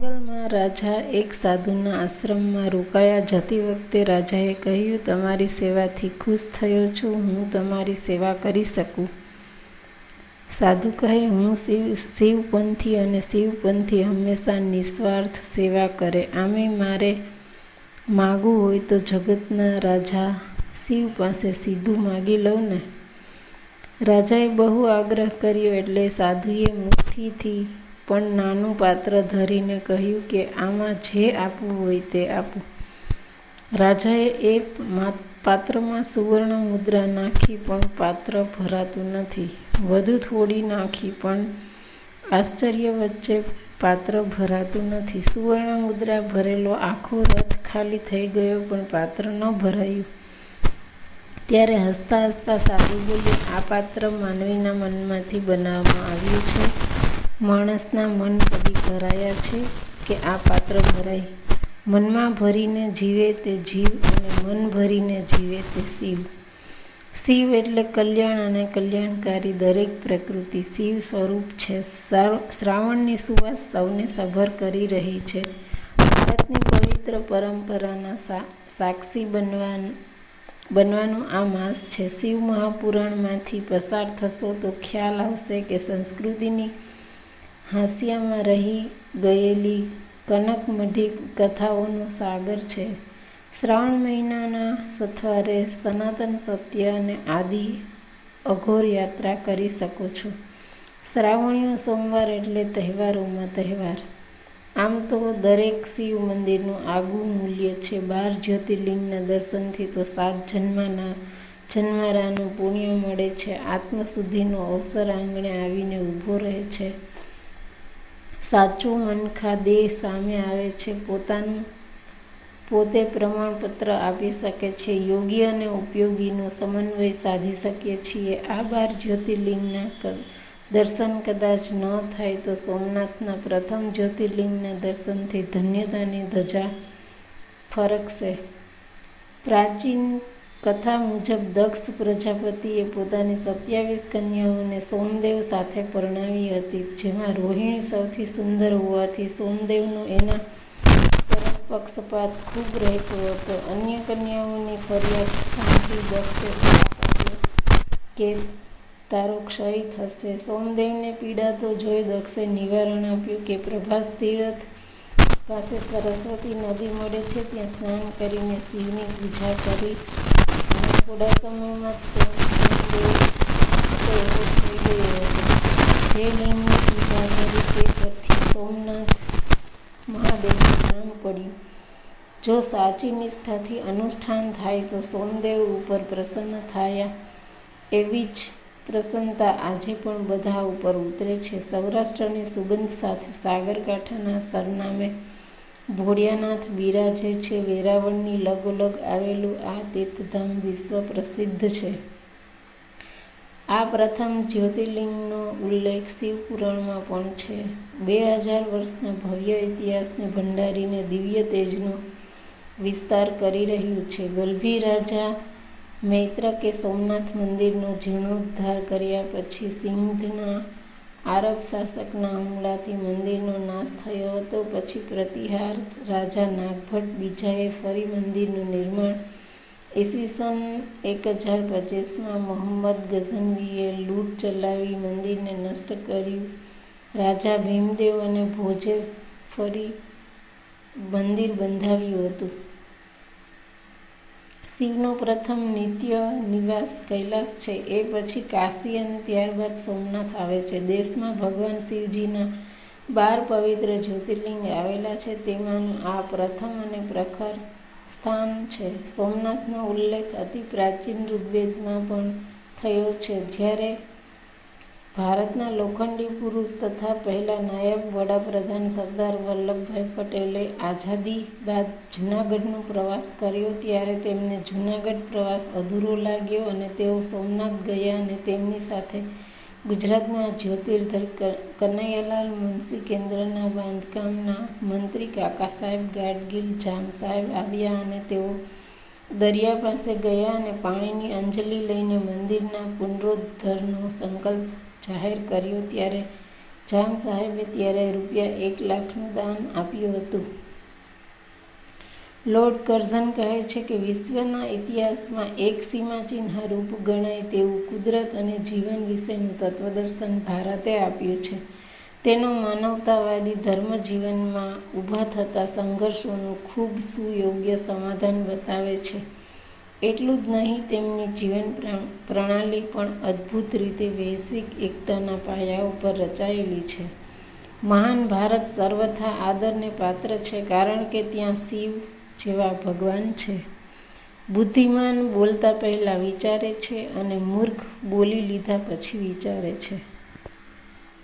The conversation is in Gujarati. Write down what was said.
જંગલમાં રાજા એક સાધુના આશ્રમમાં રોકાયા. જતી વખતે રાજાએ કહ્યું, તમારી સેવાથી ખુશ થયો છું. હું તમારી સેવા કરી શકું? સાધુ કહે, હું શિવ શિવપંથી અને શિવપંથી હંમેશા નિસ્વાર્થ સેવા કરે. આમે મારે માગવું હોય તો જગતના રાજા શિવ પાસે સીધું માગી લઉં ને? રાજાએ બહુ આગ્રહ કર્યો એટલે સાધુએ મુઠ્ઠીથી પણ નાનું પાત્ર ધરીને કહ્યું કે, આમાં જે આપવું હોય તે આપો. રાજાએ એ પાત્રમાં સુવર્ણ મુદ્રા નાખી પણ પાત્ર ભરાતું નથી. વધુ થોડી નાખી પણ આશ્ચર્ય વચ્ચે પાત્ર ભરાતું નથી. સુવર્ણ મુદ્રા ભરેલો આખો રથ ખાલી થઈ ગયો પણ પાત્ર ન ભરાયું. ત્યારે હસતા હસતા સાધુ બોલ્યું આ પાત્ર માનવીના મનમાંથી બનાવવામાં આવ્યું છે. માણસના મન કદી ભરાયા છે કે આ પાત્ર ભરાય? મનમાં ભરીને જીવે તે જીવ અને મન ભરીને જીવે તે શિવ. શિવ એટલે કલ્યાણ અને કલ્યાણકારી દરેક પ્રકૃતિ શિવ સ્વરૂપ છે. શ્રાવણની સુવાસ સૌને સભર કરી રહી છે. ભારતની પવિત્ર પરંપરાના સાક્ષી બનવા બનવાનો આ માસ છે. શિવ મહાપુરાણમાંથી પસાર થશો તો ખ્યાલ આવશે કે સંસ્કૃતિની હાંસિયામાં રહી ગયેલી કનકમઢી કથાઓનો સાગર છે. શ્રાવણ મહિનાના સથવારે સનાતન સત્ય અને આદિ અઘોર યાત્રા કરી શકો છો. શ્રાવણીય સોમવાર એટલે તહેવારોમાં તહેવાર. આમ તો દરેક શિવ મંદિરનું આગવું મૂલ્ય છે. બાર જ્યોતિર્લિંગના દર્શનથી તો સાત જન્મારાનું પુણ્ય મળે છે. આત્મશુદ્ધિનો અવસર આંગણે આવીને ઊભો રહે છે. સાચો મનખા સામે આવે છે. પોતાનું પોતે પ્રમાણપત્ર આપી શકે છે. યોગી અને ઉપયોગીનો સમન્વય સાધી શકીએ છીએ. આ બાર જ્યોતિર્લિંગના દર્શન કદાચ ન થાય તો સોમનાથના પ્રથમ જ્યોતિર્લિંગના દર્શનથી ધન્યતાની ધજા ફરકશે. પ્રાચીન કથા મુજબ દક્ષ પ્રજાપતિએ પોતાની સત્યાવીસ કન્યાઓને સોમદેવ સાથે પરણાવી હતી. જેમાં રોહિણી સૌથી સુંદર હોવાથી સોમદેવનો એના તરફ પક્ષપાત ખૂબ રહેતો હતો. અન્ય કન્યાઓની ફરિયાદ દક્ષે કે, તારો ક્ષય થશે. સોમદેવને પીડા તો જોઈ દક્ષે નિવારણ આપ્યું કે, પ્રભાસ તીરથ પાસે સરસ્વતી નદી મળે છે, ત્યાં સ્નાન કરીને શિવની પૂજા કરી થોડા સમયમાં જ એવો થઈ ગયો હતો. જે લિંગની પૂજા રીતે પરથી સોમનાથ મહાદેવનું નામ પડ્યું. જો સાચી નિષ્ઠાથી અનુષ્ઠાન થાય, તો સોમદેવ ઉપર પ્રસન્ન થયા એવી જ પ્રસન્નતા આજે પણ બધા ઉપર ઉતરે છે. સૌરાષ્ટ્રની સુગંધ સાથે સાગરકાંઠાના સરનામે ભોળિયાનાથ બિરાજે છે. વેરાવળની લગોલગ આવેલું આ તીર્થધામ વિશ્વ પ્રસિદ્ધ છે. આ પ્રથમ જ્યોતિર્લિંગનો ઉલ્લેખ શિવપુરાણમાં પણ છે. બે હજાર વર્ષના ભવ્ય ઇતિહાસને ભંડારીને દિવ્ય તેજનો વિસ્તાર કરી રહ્યું છે. ગલભી રાજા મૈત્રકે સોમનાથ મંદિરનો જીર્ણોદ્ધાર કર્યા પછી સિંધના આરબ શાસકના હુમલાથી મંદિરનો નાશ થયો હતો. પછી પ્રતિહાર રાજા નાગભટ્ટ બીજાએ ફરી મંદિરનું નિર્માણ ઈસવીસન એક હજાર પચીસમાં મોહમ્મદ ગઝનવીએ લૂંટ ચલાવી મંદિરને નષ્ટ કર્યું. રાજા ભીમદેવ અને ભોજે ફરી મંદિર બંધાવ્યું હતું. શિવનો પ્રથમ નિત્ય નિવાસ કૈલાસ છે. એ પછી કાશી અને ત્યારબાદ સોમનાથ આવે છે. દેશમાં ભગવાન શિવજીના બાર પવિત્ર જ્યોતિર્લિંગ આવેલા છે તેમાંનું આ પ્રથમ અને પ્રખર સ્થાન છે. સોમનાથનો ઉલ્લેખ અતિ પ્રાચીન ઋગ્વેદમાં પણ થયો છે. જ્યારે ભારતના લોખંડી પુરુષ તથા પહેલા નાયબ વડાપ્રધાન સરદાર વલ્લભભાઈ પટેલે આઝાદી બાદ જૂનાગઢનો પ્રવાસ કર્યો ત્યારે તેમને જૂનાગઢ પ્રવાસ અધૂરો લાગ્યો અને તેઓ સોમનાથ ગયા અને તેમની સાથે ગુજરાતના જ્યોતિર્ધર કનૈયાલાલ મુનશી કેન્દ્રના બાંધકામના મંત્રી કાકા સાહેબ ગાડગીલ જામ સાહેબ આવ્યા અને તેઓ દરિયા પાસે ગયા અને પાણીની અંજલિ લઈને મંદિરના પુનરોદ્ધરનો સંકલ્પ જાહેર કર્યો ત્યારે જામ સાહેબે ત્યારે રૂપિયા એક લાખનું દાન આપ્યું હતું. લોર્ડ કર્ઝન કહે છે કે વિશ્વના ઇતિહાસમાં એક સીમાચિહ્ન રૂપ ગણાય તેવું કુદરત અને જીવન વિશેનું તત્વદર્શન ભારતે આપ્યું છે. તેનો માનવતાવાદી ધર્મ જીવનમાં ઊભા થતા સંઘર્ષોનું ખૂબ સુયોગ્ય સમાધાન બતાવે છે. એટલું જ નહીં, તેમની જીવન પ્રણાલી પણ અદ્ભુત રીતે વૈશ્વિક એકતાના પાયા ઉપર રચાયેલી છે. મહાન ભારત સર્વથા આદરને પાત્ર છે, કારણ કે ત્યાં શિવ જેવા ભગવાન છે. બુદ્ધિમાન બોલતા પહેલાં વિચારે છે અને મૂર્ખ બોલી લીધા પછી વિચારે છે.